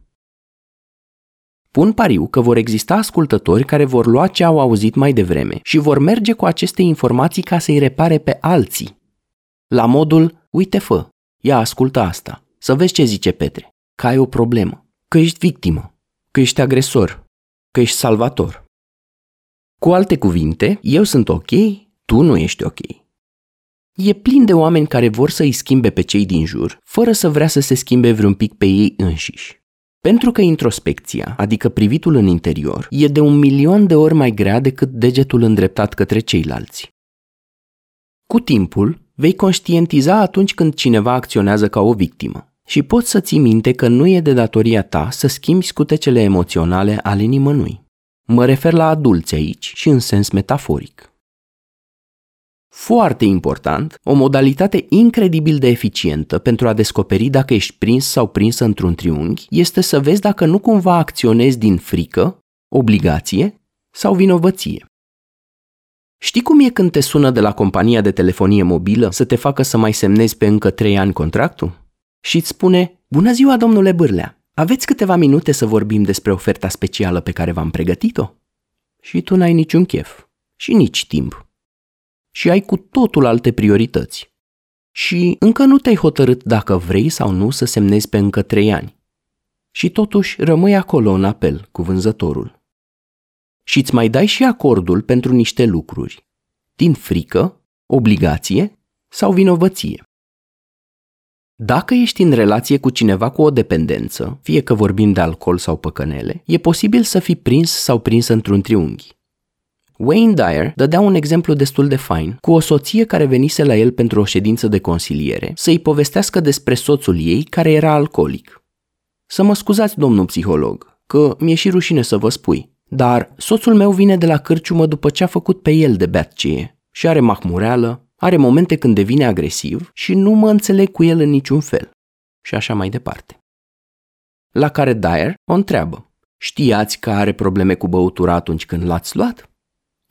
Pun pariu că vor exista ascultători care vor lua ce au auzit mai devreme și vor merge cu aceste informații ca să-i repare pe alții. La modul, uite fă, ia ascultă asta, să vezi ce zice Petre, că ai o problemă, că ești victimă, că ești agresor, că ești salvator. Cu alte cuvinte, eu sunt ok, tu nu ești ok. E plin de oameni care vor să îi schimbe pe cei din jur, fără să vrea să se schimbe vreun pic pe ei înșiși. Pentru că introspecția, adică privitul în interior, e de un milion de ori mai grea decât degetul îndreptat către ceilalți. Cu timpul, vei conștientiza atunci când cineva acționează ca o victimă și poți să ții minte că nu e de datoria ta să schimbi scutecele emoționale ale nimănui. Mă refer la adulți aici și în sens metaforic. Foarte important, o modalitate incredibil de eficientă pentru a descoperi dacă ești prins sau prinsă într-un triunghi este să vezi dacă nu cumva acționezi din frică, obligație sau vinovăție. Știi cum e când te sună de la compania de telefonie mobilă să te facă să mai semnezi pe încă trei ani contractul? Și îți spune, Bună ziua, domnule Bârlea! Aveți câteva minute să vorbim despre oferta specială pe care v-am pregătit-o? Și tu n-ai niciun chef și nici timp și ai cu totul alte priorități. Și încă nu te-ai hotărât dacă vrei sau nu să semnezi pe încă trei ani. Și totuși rămâi acolo în apel cu vânzătorul. Și îți mai dai și acordul pentru niște lucruri, din frică, obligație sau vinovăție. Dacă ești în relație cu cineva cu o dependență, fie că vorbim de alcool sau păcănele, e posibil să fii prins sau prins într-un triunghi. Wayne Dyer dădea un exemplu destul de fain cu o soție care venise la el pentru o ședință de consiliere să-i povestească despre soțul ei care era alcoolic. Să mă scuzați, domnul psiholog, că mi-e și rușine să vă spui, dar soțul meu vine de la cârciumă după ce a făcut pe el de beat ce e și are mahmureală, are momente când devine agresiv și nu mă înțeleg cu el în niciun fel. Și așa mai departe. La care Dyer o întreabă. Știați că are probleme cu băutura atunci când l-ați luat?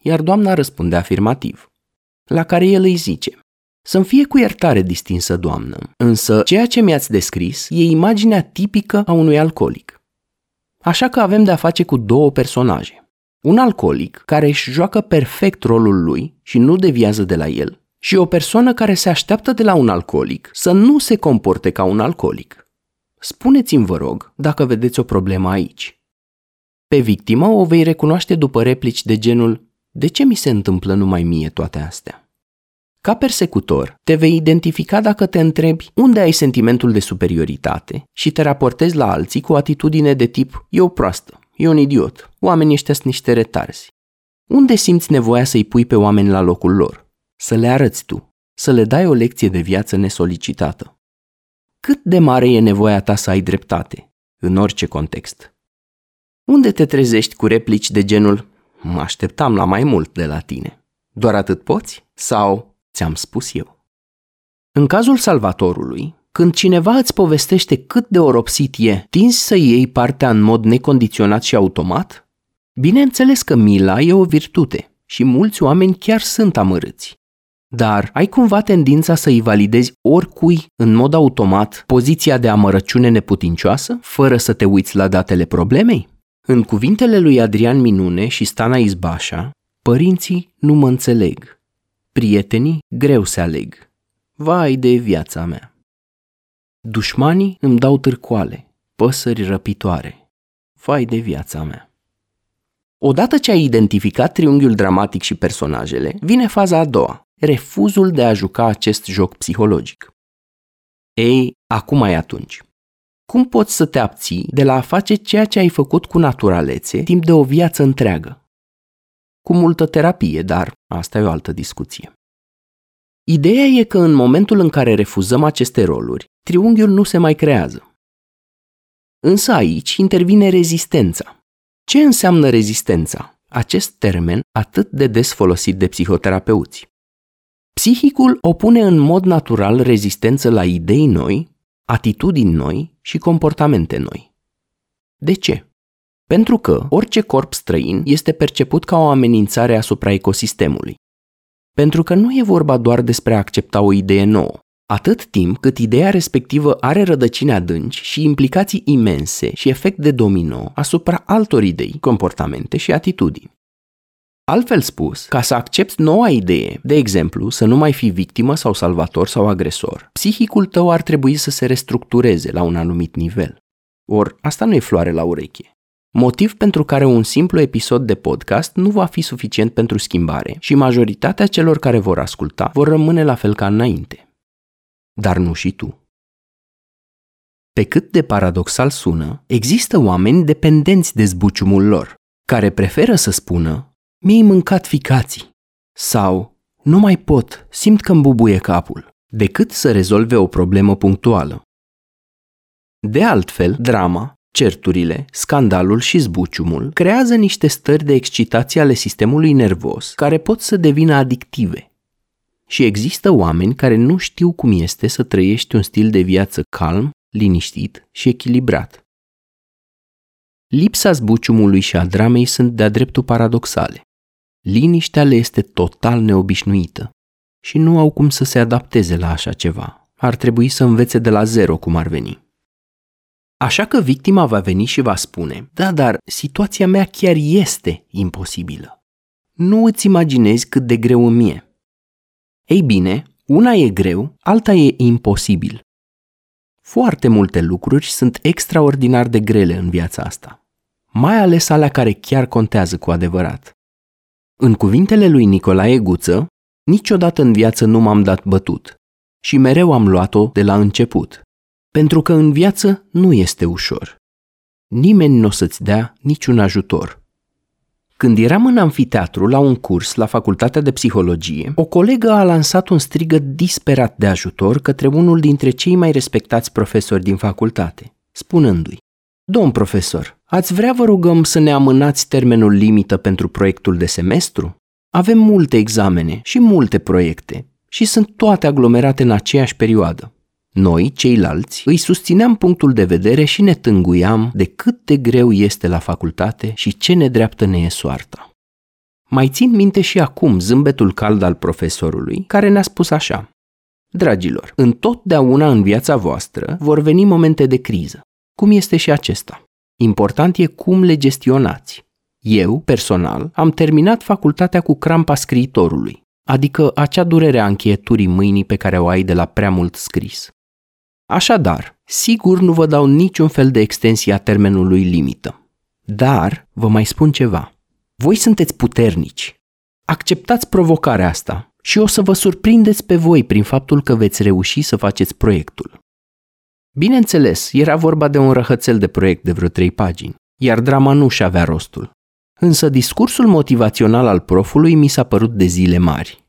Iar doamna răspunde afirmativ. La care el îi zice, să-mi fie cu iertare, distinsă doamnă, însă ceea ce mi-ați descris e imaginea tipică a unui alcoolic. Așa că avem de-a face cu două personaje. Un alcoolic care își joacă perfect rolul lui și nu deviază de la el, și o persoană care se așteaptă de la un alcoolic să nu se comporte ca un alcoolic. Spuneți-mi, vă rog, dacă vedeți o problemă aici. Pe victimă o vei recunoaște după replici de genul de ce mi se întâmplă numai mie toate astea? Ca persecutor, te vei identifica dacă te întrebi unde ai sentimentul de superioritate și te raportezi la alții cu o atitudine de tip eu proastă, eu un idiot, oamenii ăștia sunt niște retarzi. Unde simți nevoia să-i pui pe oameni la locul lor? Să le arăți tu, să le dai o lecție de viață nesolicitată. Cât de mare e nevoia ta să ai dreptate, în orice context? Unde te trezești cu replici de genul Mă așteptam la mai mult de la tine. Doar atât poți? Sau ți-am spus eu? În cazul salvatorului, când cineva îți povestește cât de oropsit e, tinzi să iei partea în mod necondiționat și automat? Bineînțeles că mila e o virtute și mulți oameni chiar sunt amărâți. Dar ai cumva tendința să îi validezi oricui în mod automat poziția de amărăciune neputincioasă, fără să te uiți la datele problemei? În cuvintele lui Adrian Minune și Stana Izbașa, părinții nu mă înțeleg. Prietenii greu se aleg. Vai de viața mea. Dușmanii îmi dau târcoale, păsări răpitoare. Vai de viața mea. Odată ce ai identificat triunghiul dramatic și personajele, vine faza a doua, refuzul de a juca acest joc psihologic. Ei, acum ai atunci. Cum poți să te abții de la a face ceea ce ai făcut cu naturalețe timp de o viață întreagă? Cu multă terapie, dar asta e o altă discuție. Ideea e că în momentul în care refuzăm aceste roluri, triunghiul nu se mai creează. Însă aici intervine rezistența. Ce înseamnă rezistența? Acest termen atât de des folosit de psihoterapeuți. Psihicul opune în mod natural rezistență la idei noi, atitudini noi și comportamente noi. De ce? Pentru că orice corp străin este perceput ca o amenințare asupra ecosistemului. Pentru că nu e vorba doar despre a accepta o idee nouă. Atât timp cât ideea respectivă are rădăcini adânci și implicații imense și efect de domino asupra altor idei, comportamente și atitudini. Altfel spus, ca să accepti noua idee, de exemplu, să nu mai fii victimă sau salvator sau agresor, psihicul tău ar trebui să se restructureze la un anumit nivel. Or, asta nu e floare la ureche. Motiv pentru care un simplu episod de podcast nu va fi suficient pentru schimbare și majoritatea celor care vor asculta vor rămâne la fel ca înainte. Dar nu și tu. Pe cât de paradoxal sună, există oameni dependenți de zbuciumul lor, care preferă să spună mi-ai mâncat ficații sau nu mai pot, simt că îmi bubuie capul, decât să rezolve o problemă punctuală. De altfel, drama, certurile, scandalul și zbuciumul creează niște stări de excitație ale sistemului nervos care pot să devină adictive. Și există oameni care nu știu cum este să trăiești un stil de viață calm, liniștit și echilibrat. Lipsa zbuciumului și a dramei sunt de-a dreptul paradoxale. Liniștea le este total neobișnuită și nu au cum să se adapteze la așa ceva. Ar trebui să învețe de la zero cum ar veni. Așa că victima va veni și va spune, da, dar situația mea chiar este imposibilă. Nu îți imaginezi cât de greu îmi e. Ei bine, una e greu, alta e imposibil. Foarte multe lucruri sunt extraordinar de grele în viața asta, mai ales alea care chiar contează cu adevărat. În cuvintele lui Nicolae Guță, niciodată în viață nu m-am dat bătut și mereu am luat-o de la început, pentru că în viață nu este ușor. Nimeni nu o să-ți dea niciun ajutor. Când eram în amfiteatru la un curs la facultatea de psihologie, o colegă a lansat un strigăt disperat de ajutor către unul dintre cei mai respectați profesori din facultate, spunându-i Domn profesor, ați vrea vă rugăm să ne amânați termenul limită pentru proiectul de semestru? Avem multe examene și multe proiecte și sunt toate aglomerate în aceeași perioadă. Noi, ceilalți, îi susțineam punctul de vedere și ne tânguiam de cât de greu este la facultate și ce nedreaptă ne e soarta. Mai țin minte și acum zâmbetul cald al profesorului, care ne-a spus așa. Dragilor, întotdeauna în viața voastră vor veni momente de criză, cum este și acesta. Important e cum le gestionați. Eu, personal, am terminat facultatea cu crampa scriitorului, adică acea durere a încheieturii mâinii pe care o ai de la prea mult scris. Așadar, sigur nu vă dau niciun fel de extensie a termenului limită. Dar vă mai spun ceva. Voi sunteți puternici. Acceptați provocarea asta și o să vă surprindeți pe voi prin faptul că veți reuși să faceți proiectul. Bineînțeles, era vorba de un răhățel de proiect de vreo trei pagini, iar drama nu și avea rostul. Însă discursul motivațional al profului mi s-a părut de zile mari.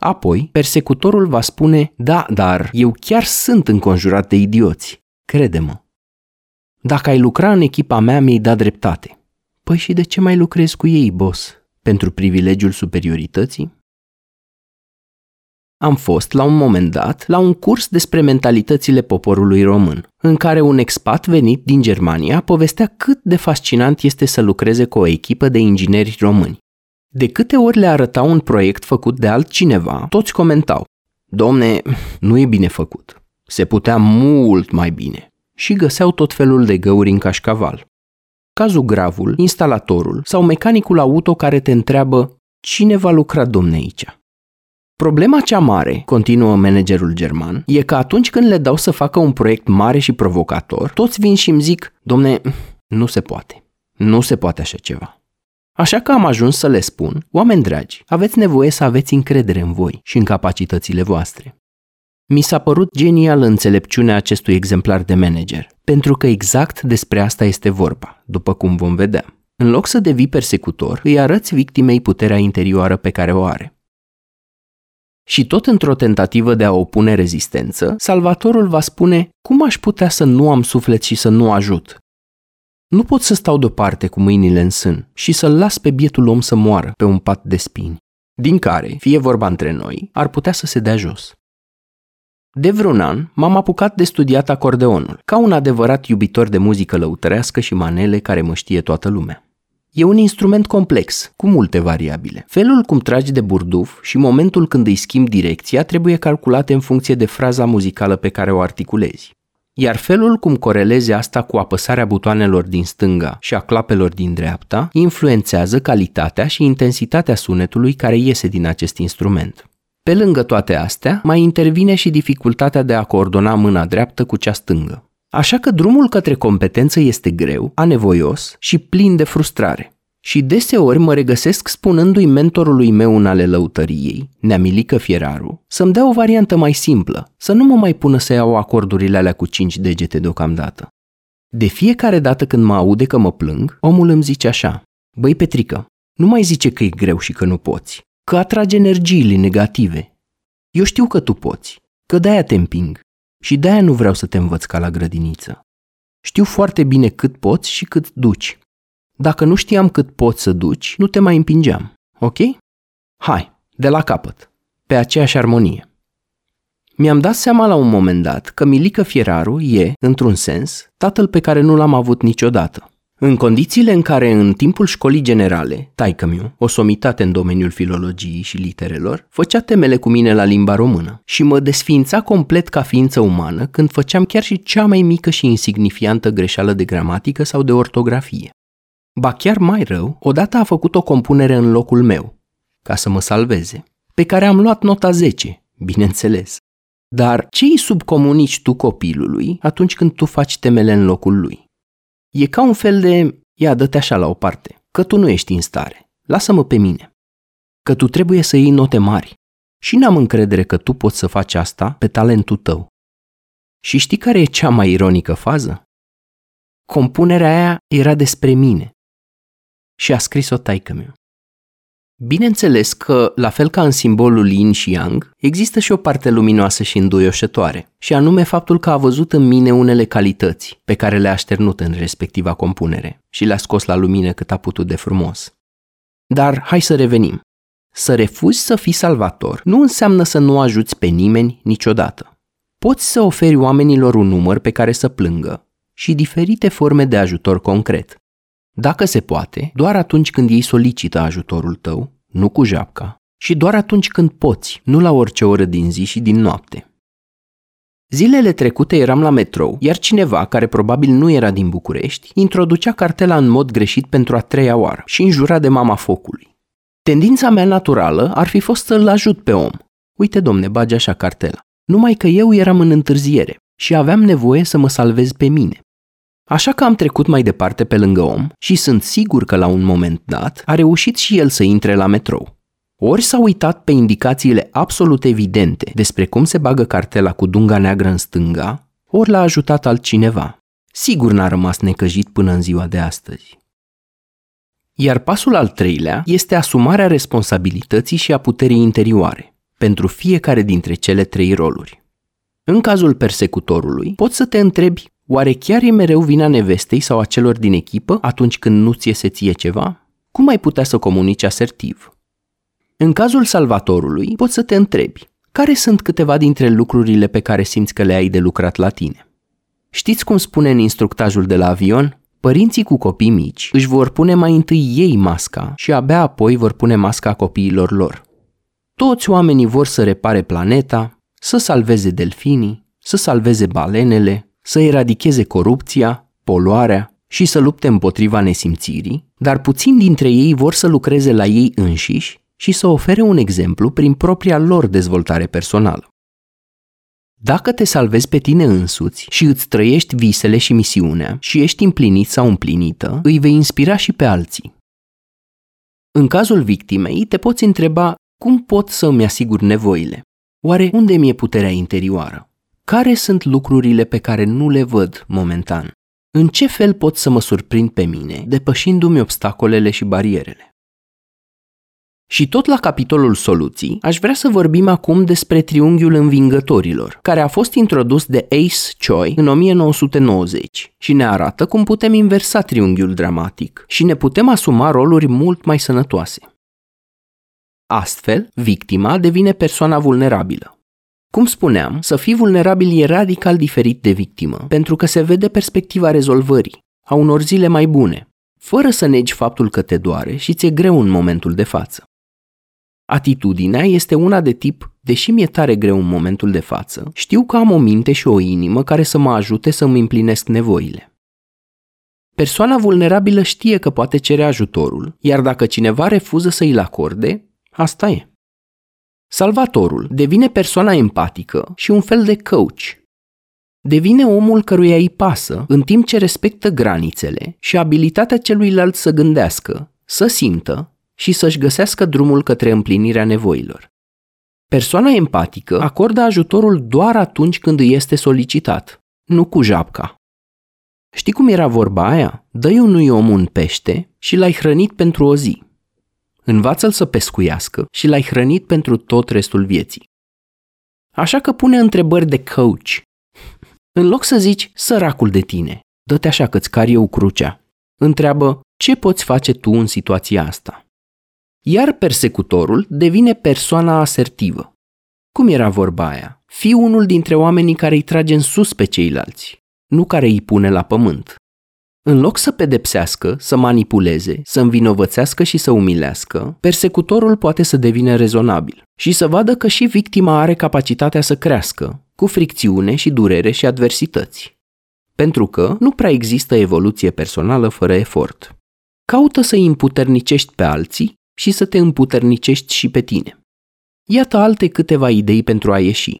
Apoi, persecutorul va spune, da, dar eu chiar sunt înconjurat de idioți. Crede-mă. Dacă ai lucra în echipa mea, mi-ai dat dreptate. Păi și de ce mai lucrezi cu ei, boss? Pentru privilegiul superiorității? Am fost, la un moment dat, la un curs despre mentalitățile poporului român, în care un expat venit din Germania povestea cât de fascinant este să lucreze cu o echipă de ingineri români. De câte ori le arăta un proiect făcut de altcineva, toți comentau, Domne, nu e bine făcut. Se putea mult mai bine. Și găseau tot felul de găuri în cașcaval. Cazul gravul, instalatorul sau mecanicul auto care te întreabă cine va lucra domne aici. Problema cea mare, continuă managerul german, e că atunci când le dau să facă un proiect mare și provocator, toți vin și îmi zic, domne, nu se poate. Nu se poate așa ceva. Așa că am ajuns să le spun, oameni dragi, aveți nevoie să aveți încredere în voi și în capacitățile voastre. Mi s-a părut genial înțelepciunea acestui exemplar de manager, pentru că exact despre asta este vorba, după cum vom vedea. În loc să devii persecutor, îi arăți victimei puterea interioară pe care o are. Și tot într-o tentativă de a opune rezistență, Salvatorul va spune, cum aș putea să nu am suflet și să nu ajut? Nu pot să stau deoparte cu mâinile în sân și să-l las pe bietul om să moară pe un pat de spini, din care, fie vorba între noi, ar putea să se dea jos. De vreun an m-am apucat de studiat acordeonul, ca un adevărat iubitor de muzică lăutărească și manele care mă știe toată lumea. E un instrument complex, cu multe variabile. Felul cum tragi de burduf și momentul când îi schimbi direcția trebuie calculate în funcție de fraza muzicală pe care o articulezi. Iar felul cum corelezi asta cu apăsarea butoanelor din stânga și a clapelor din dreapta influențează calitatea și intensitatea sunetului care iese din acest instrument. Pe lângă toate astea, mai intervine și dificultatea de a coordona mâna dreaptă cu cea stângă. Așa că drumul către competență este greu, anevoios și plin de frustrare. Și deseori mă regăsesc spunându-i mentorului meu în ale lăutăriei, Neamilică Fieraru, să-mi dea o variantă mai simplă, să nu mă mai pună să iau acordurile alea cu cinci degete deocamdată. De fiecare dată când mă aude că mă plâng, omul îmi zice așa, Băi Petrică, nu mai zice că e greu și că nu poți, că atrage energiile negative. Eu știu că tu poți, că de-aia te împing și de-aia nu vreau să te învăț ca la grădiniță. Știu foarte bine cât poți și cât duci. Dacă nu știam cât poți să duci, nu te mai împingeam, ok? Hai, de la capăt, pe aceeași armonie. Mi-am dat seama la un moment dat că Milică Fieraru e, într-un sens, tatăl pe care nu l-am avut niciodată. În condițiile în care în timpul școlii generale, taică o somitate în domeniul filologiei și literelor, făcea temele cu mine la limba română și mă desființa complet ca ființă umană când făceam chiar și cea mai mică și insignifiantă greșeală de gramatică sau de ortografie. Ba chiar mai rău, odată a făcut o compunere în locul meu, ca să mă salveze, pe care am luat nota 10, bineînțeles. Dar ce îi subcomunici tu copilului atunci când tu faci temele în locul lui? E ca un fel de, ia, dă-te așa la o parte, că tu nu ești în stare, lasă-mă pe mine. Că tu trebuie să iei note mari și n-am încredere că tu poți să faci asta pe talentul tău. Și știi care e cea mai ironică fază? Compunerea aia era despre mine. Și a scris-o taică meu. Bineînțeles că, la fel ca în simbolul yin și yang, există și o parte luminoasă și înduioșătoare, și anume faptul că a văzut în mine unele calități pe care le-a așternut în respectiva compunere și le-a scos la lumină cât a putut de frumos. Dar hai să revenim. Să refuzi să fii salvator nu înseamnă să nu ajuți pe nimeni niciodată. Poți să oferi oamenilor un număr pe care să plângă și diferite forme de ajutor concret. Dacă se poate, doar atunci când ei solicită ajutorul tău, nu cu japca, și doar atunci când poți, nu la orice oră din zi și din noapte. Zilele trecute eram la metrou, iar cineva, care probabil nu era din București, introducea cartela în mod greșit pentru a treia oară și înjura de mama focului. Tendința mea naturală ar fi fost să-l ajut pe om. Uite, domne, bage așa cartela. Numai că eu eram în întârziere și aveam nevoie să mă salvez pe mine. Așa că am trecut mai departe pe lângă om și sunt sigur că la un moment dat a reușit și el să intre la metrou. Ori s-a uitat pe indicațiile absolut evidente despre cum se bagă cartela cu dunga neagră în stânga, ori l-a ajutat altcineva. Sigur n-a rămas necăjit până în ziua de astăzi. Iar pasul al treilea este asumarea responsabilității și a puterii interioare, pentru fiecare dintre cele trei roluri. În cazul persecutorului, poți să te întrebi Oare chiar e mereu vina nevestei sau a celor din echipă atunci când nu ți iese ție ceva? Cum ai putea să comunici asertiv? În cazul salvatorului, poți să te întrebi, care sunt câteva dintre lucrurile pe care simți că le ai de lucrat la tine? Știți cum spune în instructajul de la avion? Părinții cu copii mici își vor pune mai întâi ei masca și abia apoi vor pune masca copiilor lor. Toți oamenii vor să repare planeta, să salveze delfinii, să salveze balenele, să eradicheze corupția, poluarea și să lupte împotriva nesimțirii, dar puțini dintre ei vor să lucreze la ei înșiși și să ofere un exemplu prin propria lor dezvoltare personală. Dacă te salvezi pe tine însuți și îți trăiești visele și misiunea și ești împlinit sau împlinită, îi vei inspira și pe alții. În cazul victimei, te poți întreba cum pot să îmi asigur nevoile? Oare unde mi-e puterea interioară? Care sunt lucrurile pe care nu le văd momentan? În ce fel pot să mă surprind pe mine, depășindu-mi obstacolele și barierele? Și tot la capitolul soluții, aș vrea să vorbim acum despre triunghiul învingătorilor, care a fost introdus de Ace Choi în 1990 și ne arată cum putem inversa triunghiul dramatic și ne putem asuma roluri mult mai sănătoase. Astfel, victima devine persoana vulnerabilă. Cum spuneam, să fii vulnerabil e radical diferit de victimă, pentru că se vede perspectiva rezolvării, a unor zile mai bune, fără să negi faptul că te doare și ți-e greu în momentul de față. Atitudinea este una de tip, deși mi-e tare greu în momentul de față, știu că am o minte și o inimă care să mă ajute să îmi împlinesc nevoile. Persoana vulnerabilă știe că poate cere ajutorul, iar dacă cineva refuză să îl acorde, asta e. Salvatorul devine persoana empatică și un fel de coach. Devine omul căruia îi pasă, în timp ce respectă granițele și abilitatea celuilalt să gândească, să simtă și să-și găsească drumul către împlinirea nevoilor. Persoana empatică acordă ajutorul doar atunci când îi este solicitat, nu cu japca. Știi cum era vorba aia? Dă-i unui om un pește și l-ai hrănit pentru o zi. Învață-l să pescuiască și l-ai hrănit pentru tot restul vieții. Așa că pune întrebări de coach. [LAUGHS] În loc să zici, săracul de tine, dă-te așa că-ți car eu crucea. Întreabă, ce poți face tu în situația asta? Iar persecutorul devine persoana asertivă. Cum era vorba aia? Fii unul dintre oamenii care îi trage în sus pe ceilalți, nu care îi pune la pământ. În loc să pedepsească, să manipuleze, să învinovățească și să umilească, persecutorul poate să devină rezonabil și să vadă că și victima are capacitatea să crească, cu fricțiune și durere și adversități. Pentru că nu prea există evoluție personală fără efort. Caută să îi împuternicești pe alții și să te împuternicești și pe tine. Iată alte câteva idei pentru a ieși.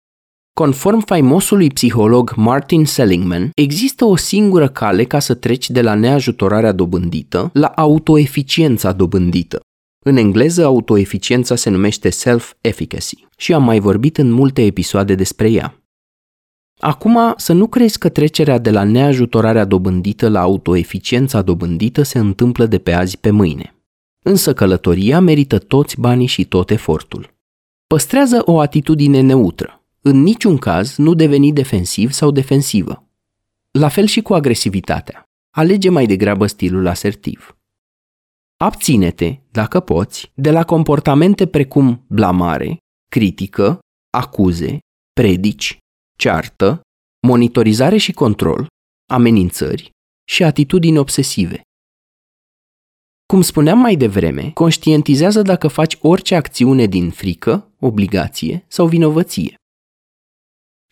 Conform faimosului psiholog Martin Seligman, există o singură cale ca să treci de la neajutorarea dobândită la autoeficiența dobândită. În engleză, autoeficiența se numește self-efficacy și am mai vorbit în multe episoade despre ea. Acum, să nu crezi că trecerea de la neajutorarea dobândită la autoeficiența dobândită se întâmplă de pe azi pe mâine. Însă călătoria merită toți banii și tot efortul. Păstrează o atitudine neutră. În niciun caz nu deveni defensiv sau defensivă. La fel și cu agresivitatea. Alege mai degrabă stilul asertiv. Abține-te, dacă poți, de la comportamente precum blamare, critică, acuze, predici, ceartă, monitorizare și control, amenințări și atitudini obsesive. Cum spuneam mai devreme, conștientizează dacă faci orice acțiune din frică, obligație sau vinovăție.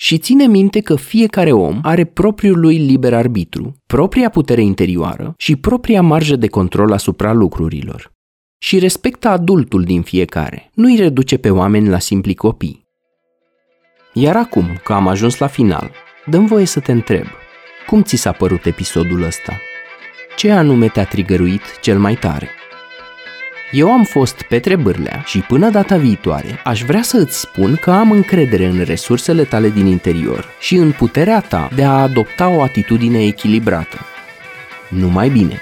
Și ține minte că fiecare om are propriul lui liber arbitru, propria putere interioară și propria marjă de control asupra lucrurilor. Și respectă adultul din fiecare, nu îi reduce pe oameni la simpli copii. Iar acum că am ajuns la final, dăm voie să te întreb, cum ți s-a părut episodul ăsta? Ce anume te-a trigăruit cel mai tare? Eu am fost Petre Bârlea și până data viitoare aș vrea să îți spun că am încredere în resursele tale din interior și în puterea ta de a adopta o atitudine echilibrată. Numai bine!